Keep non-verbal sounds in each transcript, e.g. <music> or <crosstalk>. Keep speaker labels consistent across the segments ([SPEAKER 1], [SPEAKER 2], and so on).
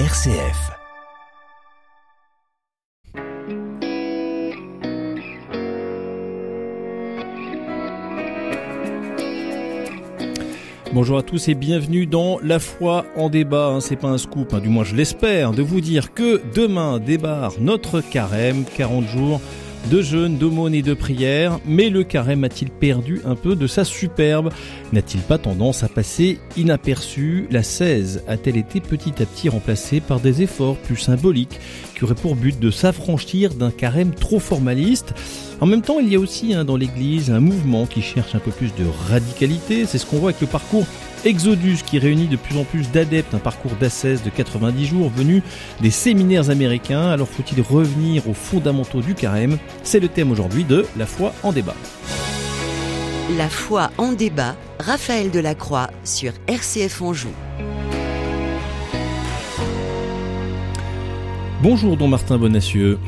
[SPEAKER 1] RCF.
[SPEAKER 2] Bonjour à tous et bienvenue dans La foi en débat. Hein, c'est pas un scoop, hein, du moins je l'espère, de vous dire que demain débarre notre carême, 40 jours de jeûne, d'aumône et de prière, mais le carême a-t-il perdu un peu de sa superbe? N'a-t-il pas tendance à passer inaperçu? La 16 a-t-elle été petit à petit remplacée par des efforts plus symboliques qui auraient pour but de s'affranchir d'un carême trop formaliste? En même temps, il y a aussi hein, dans l'Église un mouvement qui cherche un peu plus de radicalité. C'est ce qu'on voit avec le parcours Exodus qui réunit de plus en plus d'adeptes, un parcours d'ascèse de 90 jours venu des séminaires américains. Alors faut-il revenir aux fondamentaux du carême? C'est le thème aujourd'hui de La foi en débat.
[SPEAKER 3] La foi en débat, Raphaël Delacroix sur RCF Anjou.
[SPEAKER 2] Bonjour Don Martin Bonacieux.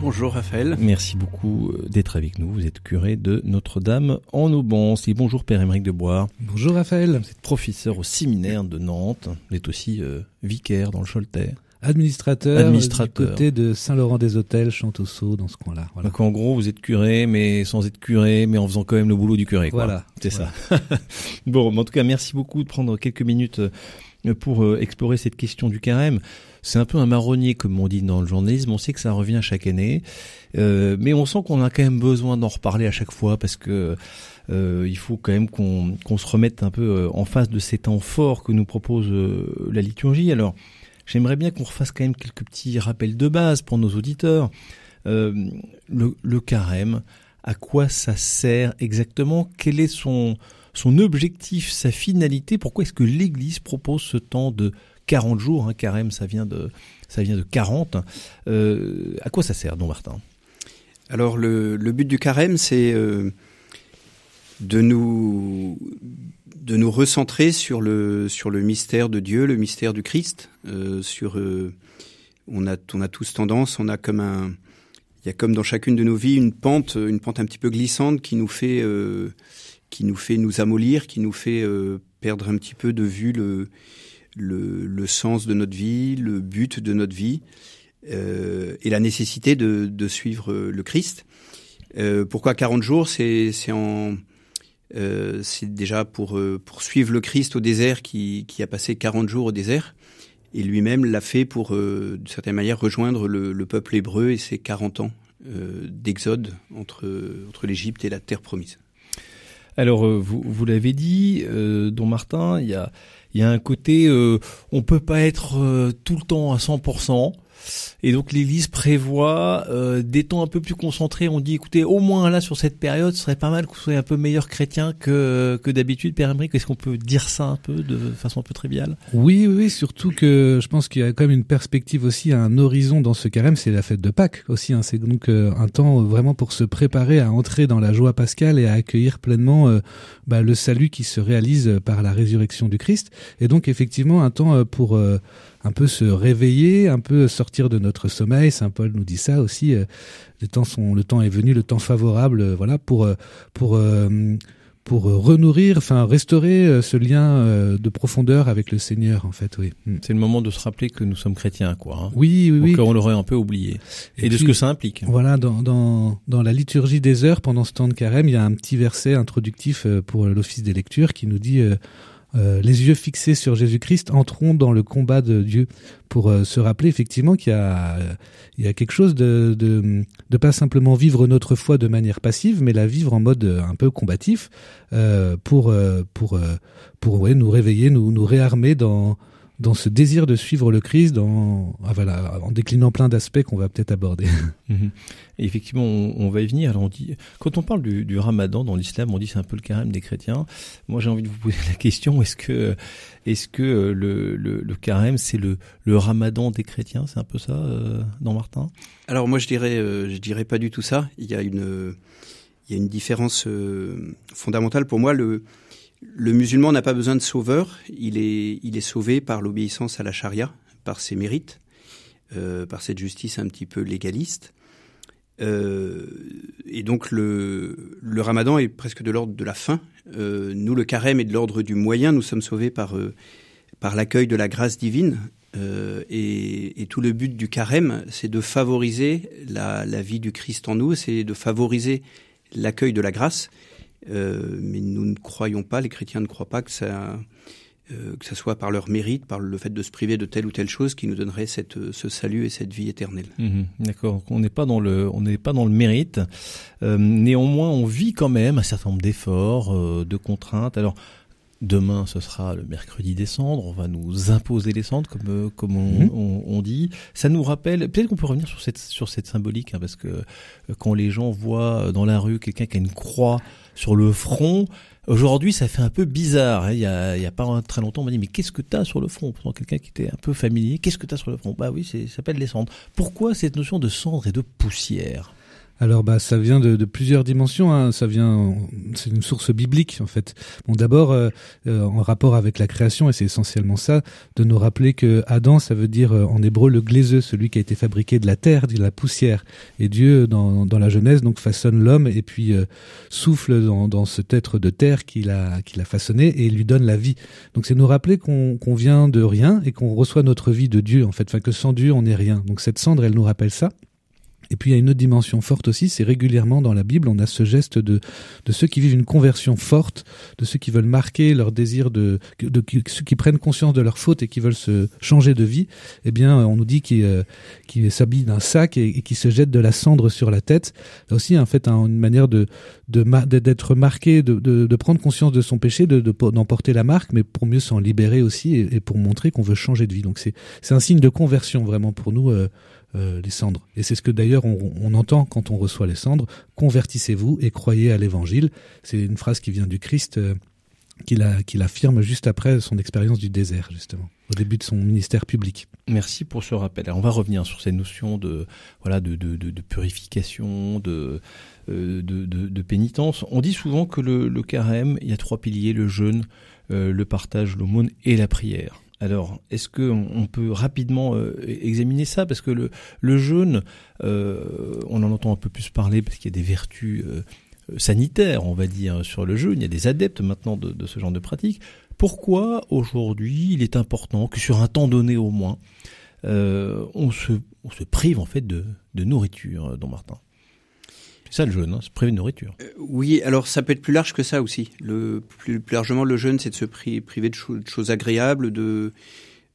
[SPEAKER 4] Bonjour Raphaël.
[SPEAKER 2] Merci beaucoup euh, d'être avec nous. Vous êtes curé de Notre-Dame en Aubance. Et bonjour Père Émeric de Bois.
[SPEAKER 5] Bonjour Raphaël.
[SPEAKER 2] Vous êtes professeur au séminaire de Nantes. Vous êtes aussi euh, vicaire dans le Choletais.
[SPEAKER 5] Administrateur, Administrateur. du côté de Saint-Laurent-des-Hôtels, Chantosso, dans ce coin-là.
[SPEAKER 2] Voilà. Donc en gros, vous êtes curé, mais sans être curé, mais en faisant quand même le boulot du curé. Quoi.
[SPEAKER 5] Voilà.
[SPEAKER 2] C'est ça. <laughs> bon, en tout cas, merci beaucoup de prendre quelques minutes euh, pour explorer cette question du carême c'est un peu un marronnier comme on dit dans le journalisme. On sait que ça revient chaque année, euh, mais on sent qu'on a quand même besoin d'en reparler à chaque fois parce que euh, il faut quand même qu'on se remette un peu euh, en face de ces temps forts que nous propose la liturgie. Alors, j'aimerais bien qu'on refasse quand même quelques petits rappels de base pour nos auditeurs. le, le carême, à quoi ça sert exactement? Quel est son son objectif, sa finalité? Pourquoi est-ce que l'Église propose ce temps de 40 jours, hein, carême, ça vient de, ça vient de 40. Euh, à quoi ça sert, Don Martin?
[SPEAKER 4] Alors, le, but du carême, c'est euh, de nous de nous recentrer sur le sur le mystère de Dieu, le mystère du Christ. Euh, sur on a on a tous tendance, on a comme un il y a comme dans chacune de nos vies une pente, une pente un petit peu glissante qui nous fait qui nous fait nous amollir, qui nous fait perdre un petit peu de vue le le, sens de notre vie, le but de notre vie euh, et la nécessité de, suivre le Christ. Euh, pourquoi 40 jours? C'est euh, déjà pour, pour suivre le Christ au désert qui, a passé 40 jours au désert et lui-même l'a fait pour, d'une certaine manière, rejoindre le, le, peuple hébreu et ses 40 ans d'exode entre, l'Égypte et la terre promise.
[SPEAKER 2] Alors, vous, vous l'avez dit, Don Martin, il y a il y a un côté, euh, on peut pas être euh, tout le temps à 100%. Et donc l'Église prévoit euh, des temps un peu plus concentrés. On dit, écoutez, au moins là sur cette période, ce serait pas mal que vous soyez un peu meilleur chrétien que que d'habitude. Père Emmerich, est-ce qu'on peut dire ça un peu de façon un peu triviale?
[SPEAKER 5] Oui, oui, surtout que je pense qu'il y a quand même une perspective aussi, un horizon dans ce carême, c'est la fête de Pâques aussi. Hein. C'est donc euh, un temps vraiment pour se préparer à entrer dans la joie pascale et à accueillir pleinement euh, bah, le salut qui se réalise par la résurrection du Christ. Et donc effectivement un temps pour un peu se réveiller, un peu sortir de notre sommeil. Saint Paul nous dit ça aussi. Euh, le temps sont, le temps est venu, le temps favorable, euh, voilà, pour euh, pour pour renourrir, enfin restaurer ce lien de profondeur avec le Seigneur, en fait, oui.
[SPEAKER 2] Mm. C'est le moment de se rappeler que nous sommes chrétiens, quoi. Hein.
[SPEAKER 5] Oui, oui, oui.
[SPEAKER 2] on l'aurait un peu oublié. Et, de ce que ça implique.
[SPEAKER 5] Voilà, dans, dans, dans la liturgie des heures, pendant ce temps de carême, il y a un petit verset introductif pour l'office des lectures qui nous dit euh, les yeux fixés sur Jésus-Christ, entrons dans le combat de Dieu pour euh, se rappeler effectivement qu'il y a, il y a quelque chose de, de, de pas simplement vivre notre foi de manière passive, mais la vivre en mode un peu combatif euh, pour pour pour ouais, nous réveiller, nous nous réarmer dans dans ce désir de suivre le Christ, dans, ah, voilà, en déclinant plein d'aspects qu'on va peut-être aborder. <laughs>
[SPEAKER 2] Mhm. Et effectivement, on, va y venir. Alors on dit, quand on parle du, du Ramadan dans l'islam, on dit c'est un peu le carême des chrétiens. Moi, j'ai envie de vous poser la question est-ce que, est-ce que euh, le, le, le carême c'est le, le Ramadan des chrétiens? C'est un peu ça, euh, dans Martin?
[SPEAKER 4] Alors moi, je dirais, euh, je dirais pas du tout ça. Il y a une, il y a une différence fondamentale pour moi. Le le musulman n'a pas besoin de sauveur, il est, sauvé par l'obéissance à la charia, par ses mérites, euh, par cette justice un petit peu légaliste. Euh, et donc le, ramadan est presque de l'ordre de la fin. Euh, nous, le carême est de l'ordre du moyen, nous sommes sauvés par, par l'accueil de la grâce divine. Et, et, tout le but du carême, c'est de favoriser la, la, vie du Christ en nous, c'est de favoriser l'accueil de la grâce. Euh, mais nous ne croyons pas, les chrétiens ne croient pas que ça, euh, que ça soit par leur mérite, par le fait de se priver de telle ou telle chose qui nous donnerait cette, ce salut et cette vie éternelle.
[SPEAKER 2] Mmh, D'accord. On n'est pas dans le, pas dans le mérite. Euh, néanmoins, on vit quand même un certain nombre d'efforts, euh, de contraintes. Alors, Demain, ce sera le mercredi des cendres. On va nous imposer les cendres, comme euh, comme on, mmh. on, on, dit. Ça nous rappelle. Peut-être qu'on peut revenir sur cette sur cette symbolique, hein, parce que euh, quand les gens voient dans la rue quelqu'un qui a une croix sur le front, aujourd'hui, ça fait un peu bizarre. Hein. Il y a il y a pas très longtemps, on m'a dit mais qu'est-ce que t'as sur le front? Pourtant, quelqu'un qui était un peu familier, qu'est-ce que t'as sur le front? Bah oui, c'est ça s'appelle les cendres. Pourquoi cette notion de cendre et de poussière?
[SPEAKER 5] Alors bah ça vient de, de plusieurs dimensions. Hein. Ça vient, c'est une source biblique en fait. Bon d'abord euh, euh, en rapport avec la création et c'est essentiellement ça de nous rappeler que Adam ça veut dire euh, en hébreu le glaiseux, celui qui a été fabriqué de la terre, de la poussière. Et Dieu dans, dans la Genèse donc façonne l'homme et puis euh, souffle dans, dans cet être de terre qu'il a qu'il a façonné et lui donne la vie. Donc c'est nous rappeler qu'on qu'on vient de rien et qu'on reçoit notre vie de Dieu en fait. Enfin que sans Dieu on n'est rien. Donc cette cendre elle nous rappelle ça. Et puis il y a une autre dimension forte aussi, c'est régulièrement dans la Bible, on a ce geste de, de ceux qui vivent une conversion forte, de ceux qui veulent marquer leur désir de, de, ceux qui prennent conscience de leur faute et qui veulent se changer de vie. Eh bien, on nous dit qu'ils euh, qu s'habillent d'un sac et, et qui se jettent de la cendre sur la tête. Là aussi, en fait, hein, une manière de d'être marqué, de, prendre conscience de son péché, de d'emporter la marque, mais pour mieux s'en libérer aussi et, pour montrer qu'on veut changer de vie. Donc c'est un signe de conversion vraiment pour nous. Euh, euh, les cendres. Et c'est ce que d'ailleurs on, entend quand on reçoit les cendres. Convertissez-vous et croyez à l'évangile. C'est une phrase qui vient du Christ euh, qu'il qu affirme juste après son expérience du désert, justement, au début de son ministère public.
[SPEAKER 2] Merci pour ce rappel. On va revenir sur ces notions de, voilà, de, de, purification, de, euh, de, de, pénitence. On dit souvent que le, carême, il y a trois piliers, le jeûne, le partage, l'aumône et la prière. Alors, est-ce que on peut rapidement euh, examiner ça? Parce que le, le jeûne, euh, on en entend un peu plus parler parce qu'il y a des vertus euh, sanitaires, on va dire, sur le jeûne. Il y a des adeptes maintenant de, ce genre de pratique. Pourquoi aujourd'hui il est important que sur un temps donné au moins, on se on se prive en fait de, de nourriture, don Martin? C'est ça le jeûne, hein, se priver de nourriture.
[SPEAKER 4] Euh, oui, alors ça peut être plus large que ça aussi. Le, plus, plus largement, le jeûne, c'est de se pri priver de, cho de, choses agréables, de,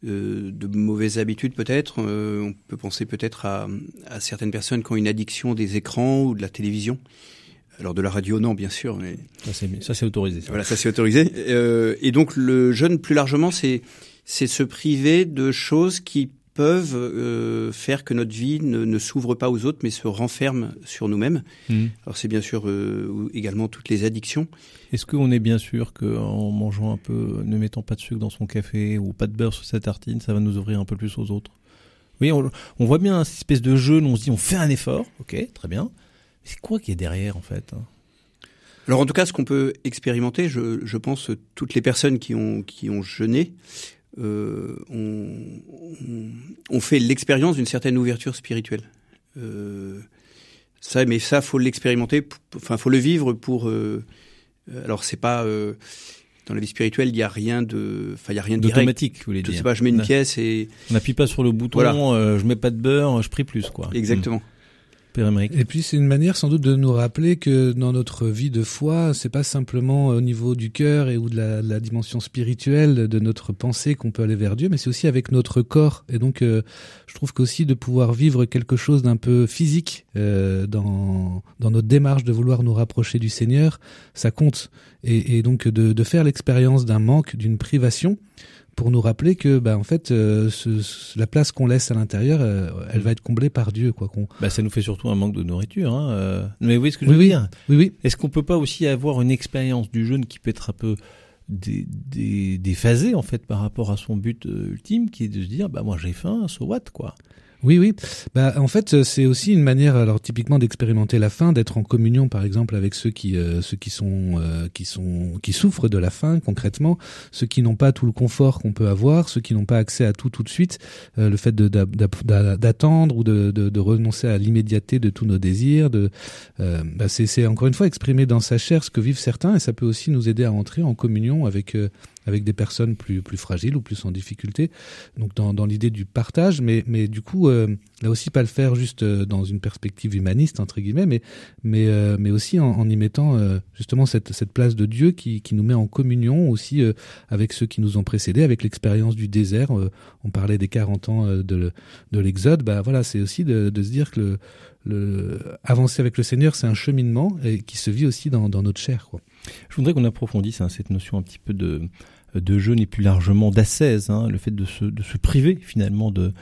[SPEAKER 4] euh, de mauvaises habitudes peut-être. Euh, on peut penser peut-être à, à, certaines personnes qui ont une addiction des écrans ou de la télévision. Alors de la radio, non, bien sûr. Mais...
[SPEAKER 2] Ça c'est autorisé.
[SPEAKER 4] Ça. Voilà, ça c'est autorisé. Euh, et donc le jeûne, plus largement, c'est c'est se priver de choses qui peuvent euh, faire que notre vie ne, ne s'ouvre pas aux autres, mais se renferme sur nous-mêmes. Mmh. Alors c'est bien sûr euh, également toutes les addictions.
[SPEAKER 2] Est-ce qu'on est bien sûr qu'en mangeant un peu, ne mettant pas de sucre dans son café ou pas de beurre sur sa tartine, ça va nous ouvrir un peu plus aux autres? Oui, on, on, voit bien cette espèce de jeûne, on se dit on fait un effort, ok, très bien. C'est quoi qui est derrière en fait hein?
[SPEAKER 4] Alors en tout cas, ce qu'on peut expérimenter, je, je pense toutes les personnes qui ont qui ont jeûné euh, on, on, on, fait l'expérience d'une certaine ouverture spirituelle. Euh, ça, mais ça, faut l'expérimenter. Enfin, faut le vivre pour. Euh, alors, c'est pas euh, dans la vie spirituelle, il y a rien de, enfin, il y a rien
[SPEAKER 2] d'automatique. Vous voulez
[SPEAKER 4] je
[SPEAKER 2] dire.
[SPEAKER 4] sais pas, je mets une non. pièce et
[SPEAKER 2] on n'appuie pas sur le bouton. Voilà. Euh, je mets pas de beurre, je prie plus, quoi.
[SPEAKER 4] Exactement.
[SPEAKER 5] Et puis c'est une manière sans doute de nous rappeler que dans notre vie de foi, c'est pas simplement au niveau du cœur et ou de la, dimension spirituelle de notre pensée qu'on peut aller vers Dieu, mais c'est aussi avec notre corps. Et donc euh, je trouve qu'aussi de pouvoir vivre quelque chose d'un peu physique euh, dans dans notre démarche de vouloir nous rapprocher du Seigneur, ça compte. Et, donc de faire l'expérience d'un manque, d'une privation pour nous rappeler que bah en fait euh, ce, ce, la place qu'on laisse à l'intérieur euh, elle va être comblée par Dieu quoi qu'on
[SPEAKER 2] bah ça nous fait surtout un manque de nourriture hein, euh... mais oui ce que je
[SPEAKER 5] oui,
[SPEAKER 2] veux
[SPEAKER 5] oui.
[SPEAKER 2] dire
[SPEAKER 5] oui oui.
[SPEAKER 2] Est-ce qu'on peut pas aussi avoir une expérience du jeûne qui peut être un peu dé, dé, déphasée en fait par rapport à son but ultime qui est de se dire bah moi j'ai faim so what quoi?
[SPEAKER 5] Oui, oui. Bah, en fait, c'est aussi une manière, alors typiquement, d'expérimenter la faim, d'être en communion, par exemple, avec ceux qui, euh, ceux qui sont, euh, qui sont, qui souffrent de la faim concrètement, ceux qui n'ont pas tout le confort qu'on peut avoir, ceux qui n'ont pas accès à tout tout de suite, euh, le fait d'attendre ou de, de, de, renoncer à l'immédiateté de tous nos désirs, de, euh, bah, c'est encore une fois exprimer dans sa chair ce que vivent certains, et ça peut aussi nous aider à entrer en communion avec euh, avec des personnes plus plus fragiles ou plus en difficulté. Donc dans, dans l'idée du partage, mais mais du coup euh, là aussi pas le faire juste euh, dans une perspective humaniste entre guillemets, mais mais euh, mais aussi en, en y mettant euh, justement cette cette place de Dieu qui qui nous met en communion aussi avec ceux qui nous ont précédés, avec l'expérience du désert. on parlait des 40 ans de de l'exode. Bah voilà, c'est aussi de, de se dire que le, le avancer avec le Seigneur, c'est un cheminement et qui se vit aussi dans, dans notre chair. Quoi.
[SPEAKER 2] Je voudrais qu'on approfondisse hein, cette notion un petit peu de, de jeûne et plus largement d'ascèse, hein, le fait de se, priver finalement de,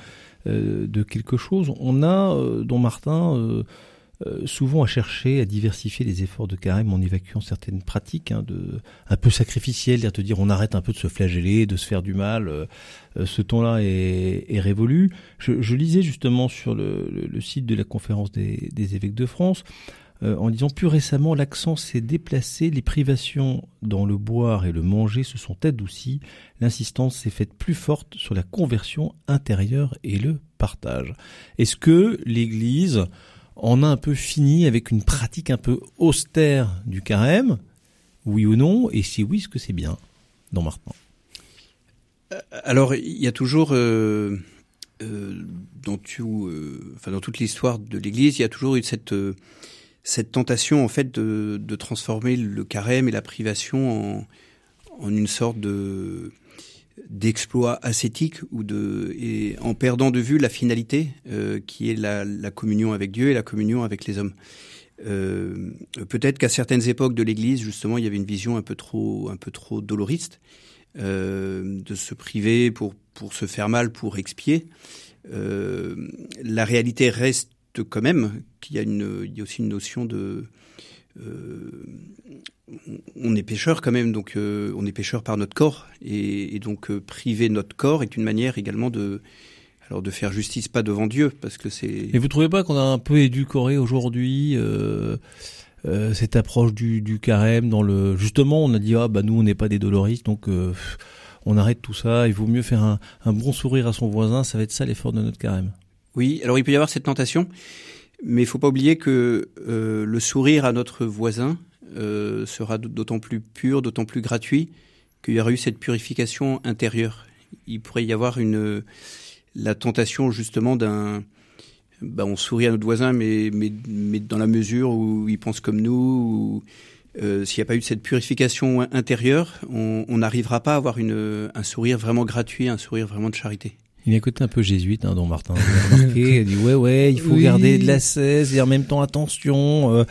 [SPEAKER 2] euh, quelque chose. On a, euh, dont Martin, euh, souvent à chercher à diversifier les efforts de carême en évacuant certaines pratiques hein, un peu sacrificielles, à te dire on arrête un peu de se flageller, de se faire du mal. Ce ton-là est, révolu. Je, lisais justement sur le, site de la conférence des évêques de France en disant plus récemment l'accent s'est déplacé, les privations dans le boire et le manger se sont adoucies, l'insistance s'est faite plus forte sur la conversion intérieure et le partage. Est-ce que l'Église on a un peu fini avec une pratique un peu austère du carême? Oui ou non? Et si oui, est-ce que c'est bien? Dans Martin.
[SPEAKER 4] Euh, Alors, il y a toujours, euh, euh, dans, euh, enfin, dans toute l'histoire de l'Église, il y a toujours eu cette, euh, cette tentation en fait de, transformer le carême et la privation en, une sorte de d'exploit ascétique ou de et en perdant de vue la finalité euh, qui est la, communion avec Dieu et la communion avec les hommes. Euh, Peut-être qu'à certaines époques de l'Église, justement, il y avait une vision un peu trop un peu trop doloriste euh, de se priver pour pour se faire mal, pour expier. La réalité reste quand même qu'il y a une il y a aussi une notion de euh, on est pêcheur quand même, donc euh, on est pêcheur par notre corps, et, donc euh, priver notre corps est une manière également de alors de faire justice pas devant Dieu, parce que c'est.
[SPEAKER 2] Et vous trouvez pas qu'on a un peu édulcoré aujourd'hui euh, cette approche du, carême dans le justement on a dit ah bah nous on n'est pas des doloristes donc on arrête tout ça, il vaut mieux faire un, un bon sourire à son voisin, ça va être ça l'effort de notre carême.
[SPEAKER 4] Oui, alors il peut y avoir cette tentation, mais il faut pas oublier que euh, le sourire à notre voisin euh, sera d'autant plus pur, d'autant plus gratuit qu'il y aura eu cette purification intérieure. Il pourrait y avoir une la tentation justement d'un ben, on sourit à notre voisin mais, mais, mais dans la mesure où il pense comme nous ou euh, s'il n'y a pas eu cette purification intérieure, on n'arrivera pas à avoir une, un sourire vraiment gratuit, un sourire vraiment de charité.
[SPEAKER 2] Il a un côté un peu jésuite, hein, dont Martin. <laughs> Remarqué, il dit ouais ouais, il faut oui. garder de la cesse et en même temps attention. Euh,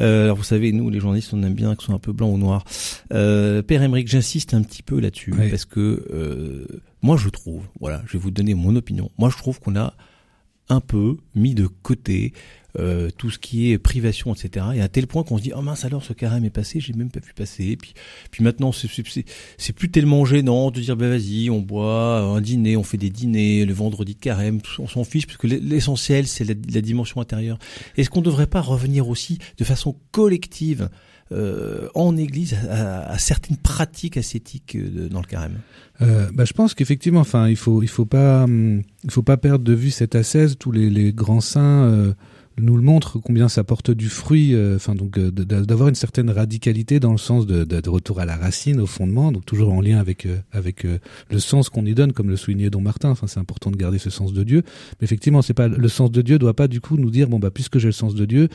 [SPEAKER 2] euh, alors vous savez, nous les journalistes, on aime bien que ce soit un peu blanc ou noir. Euh, Père Emmerich, j'insiste un petit peu là-dessus oui. parce que euh, moi je trouve, voilà, je vais vous donner mon opinion. Moi je trouve qu'on a un peu mis de côté euh, tout ce qui est privation, etc. Et à tel point qu'on se dit, oh mince, alors ce carême est passé, j'ai même pas vu passer. Puis, puis maintenant, c'est plus tellement gênant de dire, bah vas-y, on boit un dîner, on fait des dîners, le vendredi de carême, on s'en fiche, parce que l'essentiel, c'est la, la, dimension intérieure. Est-ce qu'on ne devrait pas revenir aussi de façon collective euh, en Église à, certaines pratiques ascétiques de, dans le carême
[SPEAKER 5] euh, bah, je pense qu'effectivement, enfin, il faut, il faut pas, hum, il faut pas perdre de vue cette ascèse. Tous les, grands saints euh, nous le montre combien ça porte du fruit, euh, enfin donc euh, d'avoir une certaine radicalité dans le sens de, de, de, retour à la racine, au fondement, donc toujours en lien avec euh, avec le sens qu'on y donne, comme le soulignait Don Martin. Enfin c'est important de garder ce sens de Dieu, mais effectivement c'est pas le sens de Dieu doit pas du coup nous dire bon bah puisque j'ai le sens de Dieu,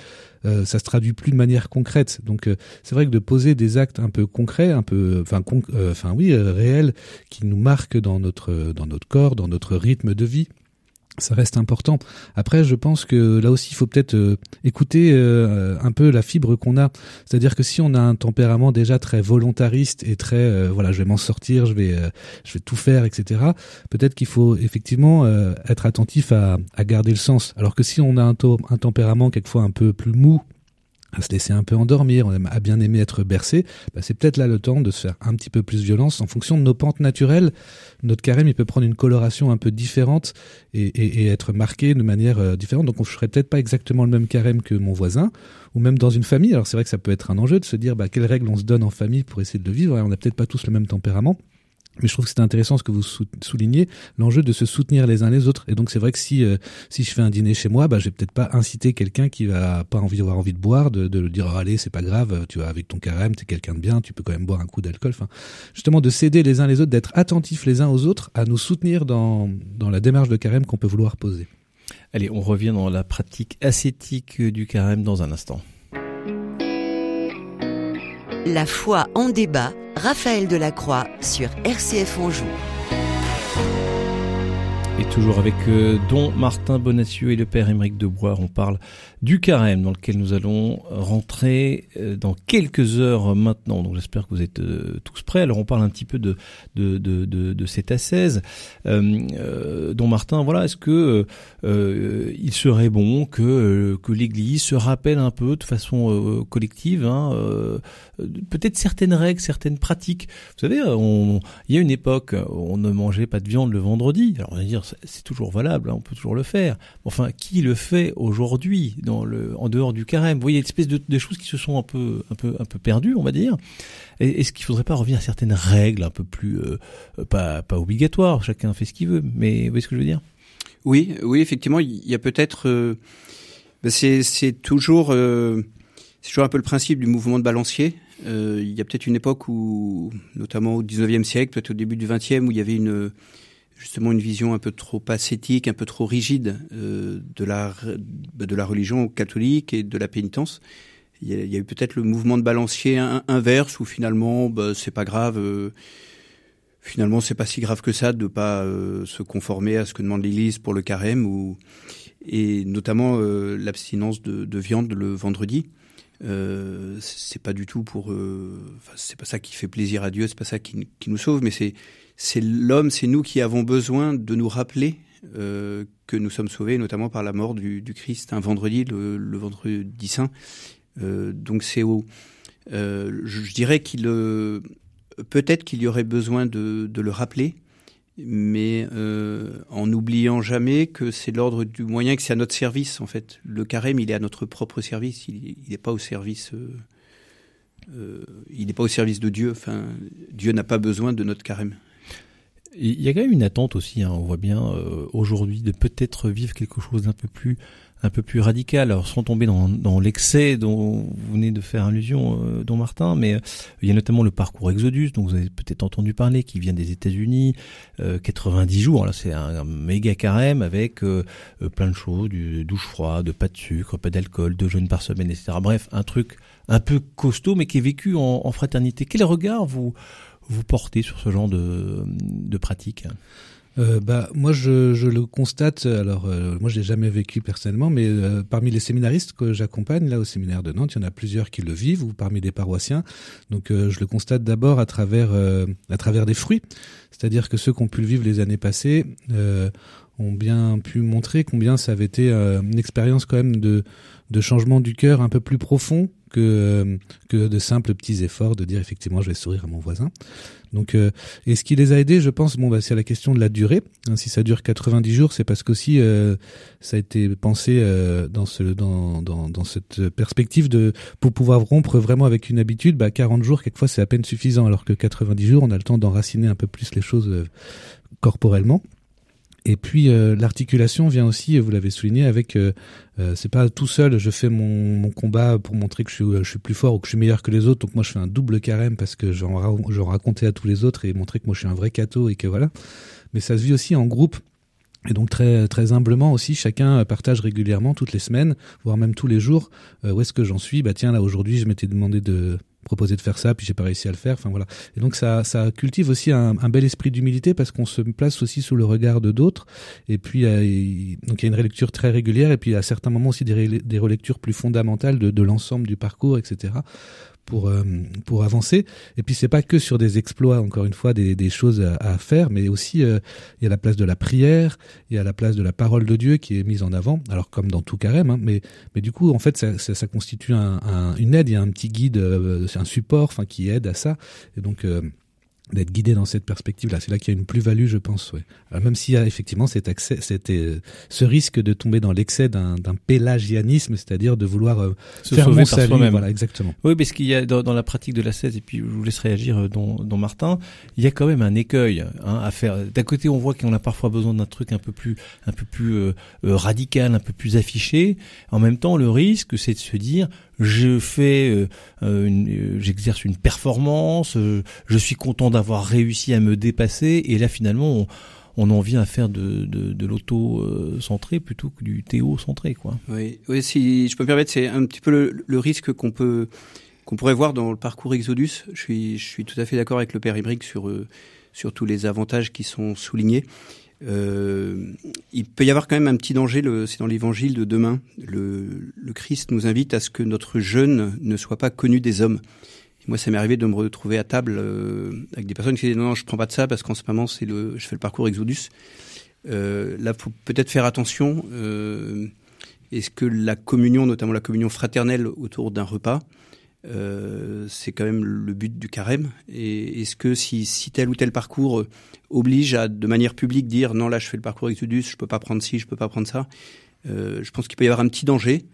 [SPEAKER 5] euh, ça se traduit plus de manière concrète. Donc euh, c'est vrai que de poser des actes un peu concrets, un peu enfin enfin oui réels, qui nous marquent dans notre dans notre corps, dans notre rythme de vie ça reste important. Après, je pense que là aussi, il faut peut-être euh, écouter euh, un peu la fibre qu'on a. C'est-à-dire que si on a un tempérament déjà très volontariste et très, euh, voilà, je vais m'en sortir, je vais, je vais tout faire, etc. Peut-être qu'il faut effectivement être attentif à, à, garder le sens. Alors que si on a un, un tempérament quelquefois un peu plus mou, à se laisser un peu endormir, on à bien aimer être bercé, bah c'est peut-être là le temps de se faire un petit peu plus violence en fonction de nos pentes naturelles. Notre carême, il peut prendre une coloration un peu différente et être marqué de manière euh, différente. Donc, on ne ferait peut-être pas exactement le même carême que mon voisin, ou même dans une famille. Alors, c'est vrai que ça peut être un enjeu de se dire bah, quelles règles on se donne en famille pour essayer de le vivre. On n'a peut-être pas tous le même tempérament. Mais je trouve que c'est intéressant ce que vous soulignez, l'enjeu de se soutenir les uns les autres. Et donc c'est vrai que si euh, si je fais un dîner chez moi, bah je vais peut-être pas inciter quelqu'un qui va pas envie avoir envie de boire, de, de le dire oh, allez c'est pas grave, tu vas avec ton carême, t'es quelqu'un de bien, tu peux quand même boire un coup d'alcool. Enfin, justement de s'aider les uns les autres, d'être attentifs les uns aux autres, à nous soutenir dans dans la démarche de carême qu'on peut vouloir poser.
[SPEAKER 2] Allez, on revient dans la pratique ascétique du carême dans un instant.
[SPEAKER 3] La foi en débat Raphaël Delacroix sur RCF Anjou.
[SPEAKER 2] Et toujours avec euh, Don Martin Bonacieux et le père Émeric Debois, on parle du carême dans lequel nous allons rentrer euh, dans quelques heures maintenant. Donc j'espère que vous êtes euh, tous prêts. Alors on parle un petit peu de de de de, de cet ascèse. Don Martin, voilà, est-ce que il serait bon que que l'Église se rappelle un peu de façon collective, hein, peut-être certaines règles, certaines pratiques. Vous savez, il y a une époque, on ne mangeait pas de viande le vendredi. Alors on va dire c'est toujours valable, hein, on peut toujours le faire. Enfin, qui le fait aujourd'hui en dehors du carême Vous voyez, une espèce de, de, choses qui se sont un peu, un peu, un peu perdues, on va dire. Est-ce qu'il faudrait pas revenir à certaines règles un peu plus, euh, pas, pas obligatoires Chacun fait ce qu'il veut, mais vous voyez ce que je veux dire?
[SPEAKER 4] Oui, oui, effectivement, il y a peut-être, euh, ben c'est toujours, euh, c'est toujours un peu le principe du mouvement de balancier. il y a peut-être une époque où, notamment au 19e siècle, peut-être au début du 20e, où il y avait une justement une vision un peu trop ascétique, un peu trop rigide euh, de la bah, de la religion catholique et de la pénitence. Il y a, eu peut-être le mouvement de balancier inverse où finalement bah, c'est pas grave. Euh, finalement, c'est pas si grave que ça de pas euh, se conformer à ce que demande l'Église pour le carême ou et notamment l'abstinence de, de, viande le vendredi. C'est pas du tout pour, c'est pas ça qui fait plaisir à Dieu, c'est pas ça qui nous sauve, mais c'est c'est l'homme, c'est nous qui avons besoin de nous rappeler euh, que nous sommes sauvés, notamment par la mort du, Christ un vendredi, le, vendredi saint. Euh, donc c'est au, euh, je, dirais qu'il euh, peut-être qu'il y aurait besoin de, le rappeler, mais en n'oubliant jamais que c'est l'ordre du moyen, que c'est à notre service en fait. Le carême, il est à notre propre service, il n'est pas au service. De Dieu. Dieu n'a pas besoin de notre carême.
[SPEAKER 2] Il y a quand même une attente aussi, hein, on voit bien euh, aujourd'hui, de peut-être vivre quelque chose d'un peu plus un peu plus radical. Alors sans tomber dans, dans l'excès dont vous venez de faire allusion, euh, don Martin, mais euh, il y a notamment le parcours Exodus, dont vous avez peut-être entendu parler, qui vient des États-Unis, 90 jours. Là, c'est un, méga carême avec plein de choses, du douche froide, de pas de sucre, pas d'alcool, deux jeûnes par semaine, etc. Bref, un truc un peu costaud, mais qui est vécu en, en fraternité. Quel regard vous vous portez sur ce genre de, pratique
[SPEAKER 5] euh, bah moi je, je, le constate alors euh, moi je l'ai jamais vécu personnellement mais euh, parmi les séminaristes que j'accompagne là au séminaire de Nantes il y en a plusieurs qui le vivent ou parmi des paroissiens. Donc euh, je le constate d'abord à travers à travers des fruits. C'est-à-dire que ceux qui ont pu le vivre les années passées ont bien pu montrer combien ça avait été une expérience quand même de de changement du cœur un peu plus profond que, euh, que de simples petits efforts de dire effectivement je vais sourire à mon voisin. Donc, euh, et ce qui les a aidés, je pense, bon, bah, c'est la question de la durée. Hein, si ça dure 90 jours, c'est parce qu'aussi euh, ça a été pensé dans ce dans, dans, dans cette perspective de pour pouvoir rompre vraiment avec une habitude. Bah, 40 jours, quelquefois, c'est à peine suffisant, alors que 90 jours, on a le temps d'enraciner un peu plus les choses corporellement. Et puis euh, l'articulation vient aussi, vous l'avez souligné, avec euh, euh, c'est pas tout seul. Je fais mon, mon, combat pour montrer que je suis, je suis plus fort ou que je suis meilleur que les autres. Donc moi je fais un double carême parce que j'en racontais à tous les autres et montrer que moi je suis un vrai cateau et que voilà. Mais ça se vit aussi en groupe. Et donc très très humblement aussi, chacun partage régulièrement toutes les semaines, voire même tous les jours, où est-ce que j'en suis? Bah tiens là aujourd'hui, je m'étais demandé de proposé de faire ça, puis j'ai pas réussi à le faire. Enfin voilà. Et donc ça, ça cultive aussi un, un bel esprit d'humilité parce qu'on se place aussi sous le regard de d'autres. Et puis euh, donc il y a une relecture très régulière et puis à certains moments aussi des, des relectures plus fondamentales de, de l'ensemble du parcours, etc pour euh, pour avancer. Et puis c'est pas que sur des exploits, encore une fois, des, des choses à, à, faire, mais aussi euh, il y a la place de la prière, il y a la place de la parole de Dieu qui est mise en avant. Alors comme dans tout carême, hein, mais mais du coup en fait ça, ça, ça constitue un, un, une aide, il y a un petit guide, euh, un support, enfin qui aide à ça. Et donc d'être guidé dans cette perspective-là. C'est là, qu'il y a une plus-value, je pense. Ouais. même s'il y a effectivement cet accès, c'était euh, ce risque de tomber dans l'excès d'un pélagianisme, c'est-à-dire de vouloir euh,
[SPEAKER 2] se faire sauver par
[SPEAKER 5] soi-même. Voilà, exactement.
[SPEAKER 2] Oui, parce qu'il y a dans, la pratique de la 16, et puis je vous laisse réagir, euh, dans, Martin, il y a quand même un écueil hein, à faire. D'un côté, on voit qu'on a parfois besoin d'un truc un peu plus, un peu plus radical, un peu plus affiché. En même temps, le risque, c'est de se dire, je fais, euh, euh, euh, j'exerce une performance, je suis content d'avoir réussi à me dépasser, et là finalement on, en vient à faire de, de, l'auto-centré plutôt que du théo-centré, quoi.
[SPEAKER 4] Oui, oui, si je peux me permettre, c'est un petit peu le, risque qu'on peut qu'on pourrait voir dans le parcours Exodus. Je suis, je suis tout à fait d'accord avec le père Ibrick sur sur tous les avantages qui sont soulignés. Euh, il peut y avoir quand même un petit danger, c'est dans l'évangile de demain. Le, Christ nous invite à ce que notre jeûne ne soit pas connu des hommes. moi, ça m'est arrivé de me retrouver à table euh, avec des personnes qui disaient non, non, je prends pas de ça parce qu'en ce moment, c'est le, je fais le parcours Exodus. Euh, là, faut peut-être faire attention. Euh, est-ce que la communion, notamment la communion fraternelle autour d'un repas, euh, c'est quand même le but du carême. Et est-ce que si, si, tel ou tel parcours euh, oblige à, de manière publique, dire non, là, je fais le parcours Exodus, je peux pas prendre ci, je peux pas prendre ça, euh, je pense qu'il peut y avoir un petit danger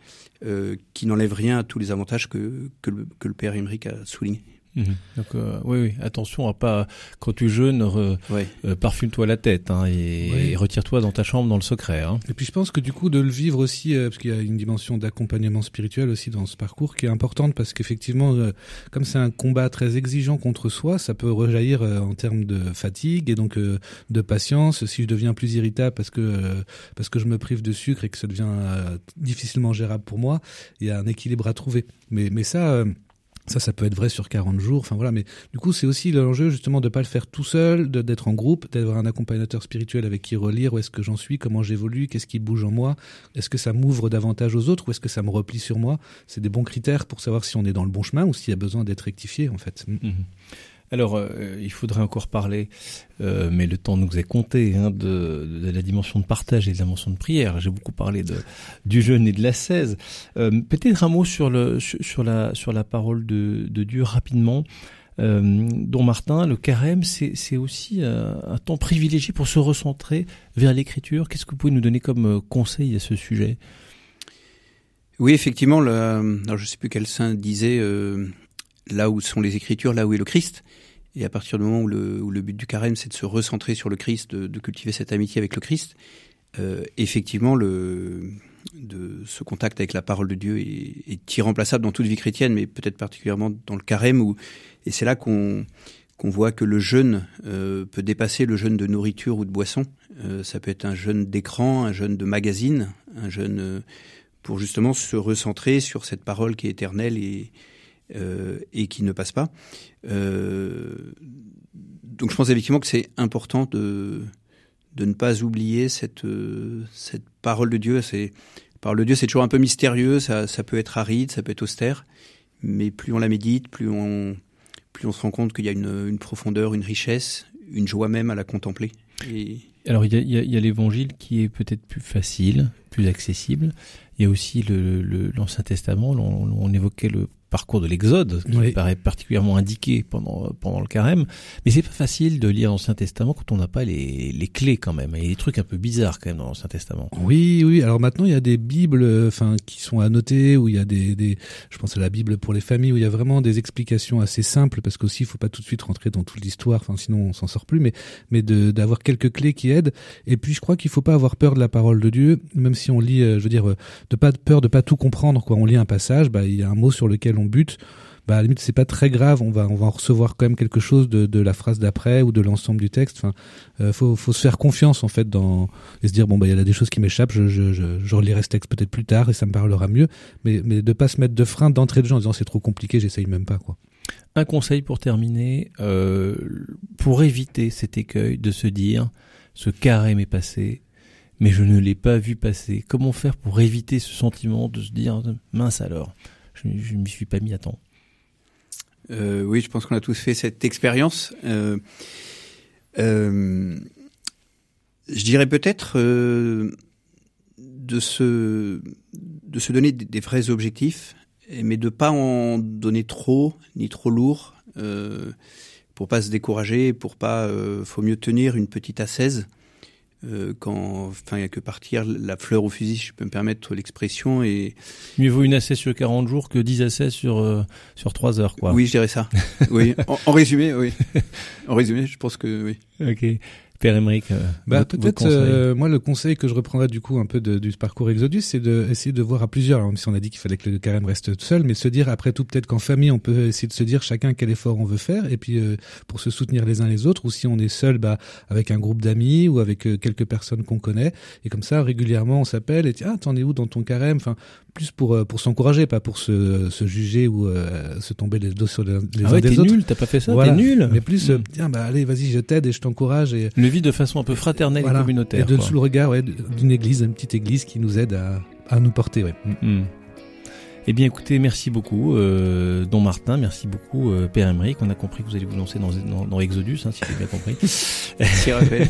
[SPEAKER 4] euh, qui n'enlève rien à tous les avantages que, que, le, que le père Émeric a souligné.
[SPEAKER 2] Mhm. Donc euh, oui, oui, attention à pas quand tu jeûnes, euh, parfume-toi la tête hein, et, retire-toi dans ta chambre dans le secret. Hein.
[SPEAKER 5] Et puis je pense que du coup de le vivre aussi, euh, parce qu'il y a une dimension d'accompagnement spirituel aussi dans ce parcours qui est importante parce qu'effectivement, comme c'est un combat très exigeant contre soi, ça peut rejaillir en termes de fatigue et donc de patience. Si je deviens plus irritable parce que parce que je me prive de sucre et que ça devient difficilement gérable pour moi, il y a un équilibre à trouver. Mais mais ça ça, ça peut être vrai sur 40 jours. Enfin voilà, mais du coup, c'est aussi l'enjeu justement de pas le faire tout seul, d'être en groupe, d'avoir un accompagnateur spirituel avec qui relire où est-ce que j'en suis, comment j'évolue, qu'est-ce qui bouge en moi, est-ce que ça m'ouvre davantage aux autres ou est-ce que ça me replie sur moi? C'est des bons critères pour savoir si on est dans le bon chemin ou s'il y a besoin d'être rectifié en fait. Mm-hmm.
[SPEAKER 2] Alors, euh, il faudrait encore parler, euh, mais le temps nous est compté, hein, de, la dimension de partage et de la dimension de prière. J'ai beaucoup parlé du jeûne et de la 16. Euh, Peut-être un mot sur, sur, la, parole de, Dieu rapidement. Dont Martin, le carême, c'est aussi un temps privilégié pour se recentrer vers l'écriture. Qu'est-ce que vous pouvez nous donner comme conseil à ce sujet?
[SPEAKER 4] Oui, effectivement, je ne sais plus quel saint disait là où sont les Écritures, là où est le Christ. Et à partir du moment où le, but du carême, c'est de se recentrer sur le Christ, de, cultiver cette amitié avec le Christ, euh, effectivement, le, ce contact avec la parole de Dieu est, irremplaçable dans toute vie chrétienne, mais peut-être particulièrement dans le carême. Où, et c'est là qu'on qu'on voit que le jeûne euh, peut dépasser le jeûne de nourriture ou de boisson. Euh, ça peut être un jeûne d'écran, un jeûne de magazine, un jeûne pour justement se recentrer sur cette parole qui est éternelle et, euh, et qui ne passe pas. Euh, donc je pense effectivement que c'est important de, de ne pas oublier cette, euh, cette parole de Dieu. C'est, parole de Dieu, c'est toujours un peu mystérieux, ça, ça peut être aride, ça peut être austère, mais plus on la médite, plus on, plus on se rend compte qu'il y a une, une profondeur, une richesse, une joie même à la contempler.
[SPEAKER 2] Et... Alors il y a, y a l'évangile qui est peut-être plus facile, plus accessible. Il y a aussi l'Ancien le, Testament, on, on, évoquait le parcours de l'Exode, qui paraît particulièrement indiqué pendant pendant le carême. Mais c'est pas facile de lire l'Ancien Testament quand on n'a pas les, les clés quand même. Il y a des trucs un peu bizarres quand même dans l'Ancien Testament.
[SPEAKER 5] Oui, oui. Alors maintenant, il y a des bibles, enfin, qui sont annotés, où il y a des, des, je pense à la Bible pour les familles, où il y a vraiment des explications assez simples, parce qu'aussi, il faut pas tout de suite rentrer dans toute l'histoire, enfin, sinon on s'en sort plus. Mais mais de d'avoir quelques clés qui aident. Et puis, je crois qu'il faut pas avoir peur de la parole de Dieu, même si on lit, euh, je veux dire, euh, de pas peur de pas tout comprendre. Quoi, on lit un passage, bah, il y a un mot sur lequel on bute, bah à la limite c'est pas très grave, on va on va recevoir quand même quelque chose de, la phrase d'après ou de l'ensemble du texte. Enfin, euh, faut faut se faire confiance en fait dans et se dire bon bah il y a des choses qui m'échappent, je je je, je relirai ce texte peut-être plus tard et ça me parlera mieux, mais mais de pas se mettre de frein d'entrée de jeu en disant c'est trop compliqué, j'essaye même pas quoi.
[SPEAKER 2] Un conseil pour terminer, euh, pour éviter cet écueil de se dire ce carême est passé, mais je ne l'ai pas vu passer. Comment faire pour éviter ce sentiment de se dire mince alors je ne m'y suis pas mis à temps.
[SPEAKER 4] Euh, oui, je pense qu'on a tous fait cette expérience. Euh, euh, je dirais peut-être de se donner des, vrais objectifs, mais de pas en donner trop ni trop lourd. Pour pas se décourager, pour pas, faut mieux tenir une petite assaise euh, quand, enfin, il y a que partir la fleur au fusil, si je peux me permettre l'expression. Et
[SPEAKER 2] mieux vaut une assai sur 40 jours que 10 assais sur euh, sur 3 heures, quoi.
[SPEAKER 4] Oui, je dirais ça. <laughs> oui, en, en, résumé, oui. En résumé, je pense que oui.
[SPEAKER 2] Ok. Père Emmerich, euh,
[SPEAKER 5] bah, peut-être euh, moi le conseil que je reprendrais du coup un peu de, du parcours Exodus, c'est d'essayer de, de voir à plusieurs. même si on a dit qu'il fallait que le carême reste seul, mais se dire après tout peut-être qu'en famille on peut essayer de se dire chacun quel effort on veut faire et puis euh, pour se soutenir les uns les autres. Ou si on est seul, bah avec un groupe d'amis ou avec quelques personnes qu'on connaît et comme ça régulièrement on s'appelle et ah t'en es où dans ton carême? Enfin plus pour pour s'encourager, pas pour se, se juger ou se tomber les dos sur les, les
[SPEAKER 2] ah ouais,
[SPEAKER 5] uns des
[SPEAKER 2] autres. nul, t'as pas fait ça, t'es nul.
[SPEAKER 5] Mais plus tiens bah allez vas-y je t'aide et je t'encourage et
[SPEAKER 2] vie de façon un peu fraternelle et communautaire.
[SPEAKER 5] Et de sous le regard ouais, d'une église, une petite église qui nous aide à, à nous porter. Ouais.
[SPEAKER 2] Mm Eh bien, écoutez, merci beaucoup, euh, Don Martin, merci beaucoup, euh, Père Emeric. On a compris que vous allez vous lancer dans, dans, dans Exodus, hein, si j'ai bien compris. <laughs> <laughs>
[SPEAKER 4] merci, Raphaël.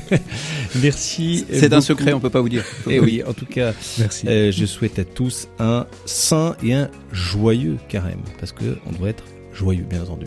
[SPEAKER 2] merci.
[SPEAKER 4] C'est un secret, on peut pas vous dire.
[SPEAKER 2] Et eh oui, en tout cas,
[SPEAKER 5] merci.
[SPEAKER 2] Euh, je souhaite à tous un saint et un joyeux carême, parce que on doit être joyeux, bien entendu.